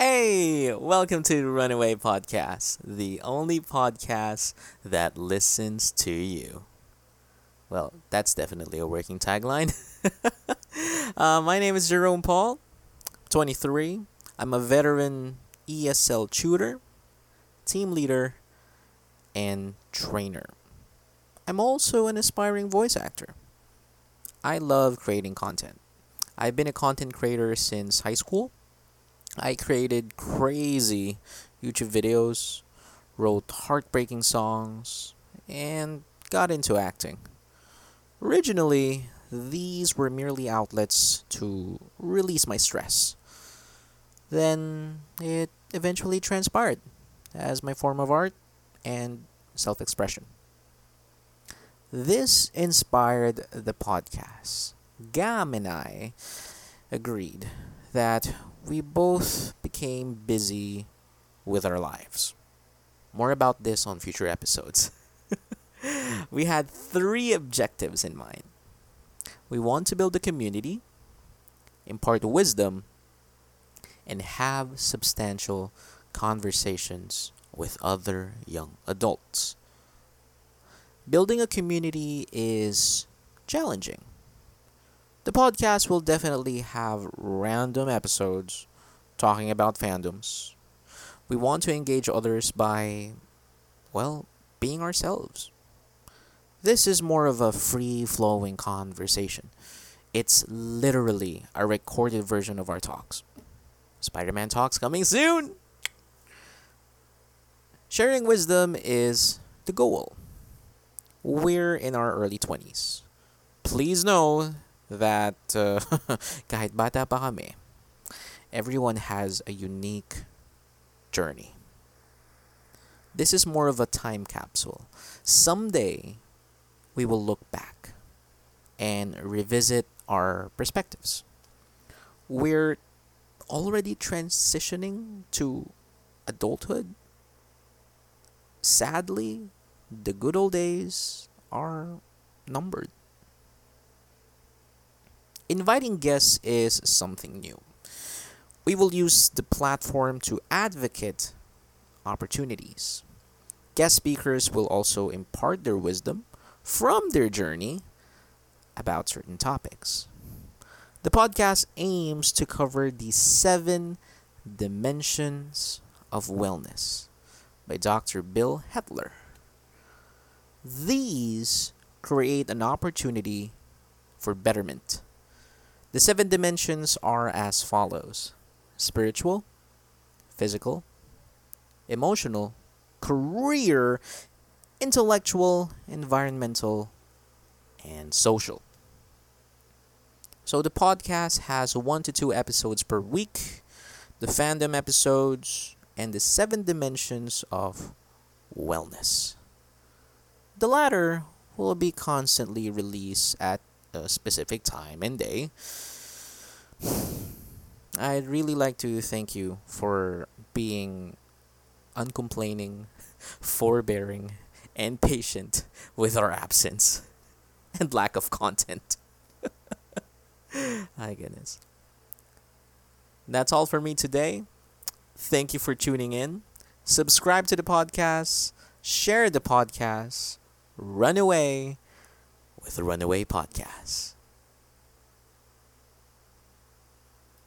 Hey, welcome to the Runaway Podcast, the only podcast that listens to you. Well, that's definitely a working tagline. uh, my name is Jerome Paul, 23. I'm a veteran ESL tutor, team leader, and trainer. I'm also an aspiring voice actor. I love creating content. I've been a content creator since high school. I created crazy YouTube videos, wrote heartbreaking songs, and got into acting. Originally, these were merely outlets to release my stress. Then it eventually transpired as my form of art and self expression. This inspired the podcast. Gam and I agreed that we both became busy with our lives. More about this on future episodes. we had three objectives in mind. We want to build a community, impart wisdom, and have substantial conversations with other young adults. Building a community is challenging. The podcast will definitely have random episodes talking about fandoms. We want to engage others by, well, being ourselves. This is more of a free flowing conversation. It's literally a recorded version of our talks. Spider Man Talks coming soon! Sharing wisdom is the goal. We're in our early 20s. Please know that uh, kahit bata pa kami, everyone has a unique journey. This is more of a time capsule. Someday, we will look back and revisit our perspectives. We're already transitioning to adulthood. Sadly, the good old days are numbered. Inviting guests is something new. We will use the platform to advocate opportunities. Guest speakers will also impart their wisdom from their journey about certain topics. The podcast aims to cover the seven dimensions of wellness by Dr. Bill Hettler. These create an opportunity for betterment. The seven dimensions are as follows spiritual, physical, emotional, career, intellectual, environmental, and social. So the podcast has one to two episodes per week, the fandom episodes, and the seven dimensions of wellness. The latter will be constantly released at a specific time and day. I'd really like to thank you for being uncomplaining, forbearing, and patient with our absence and lack of content. My goodness. That's all for me today. Thank you for tuning in. Subscribe to the podcast, share the podcast, run away with the Runaway Podcast.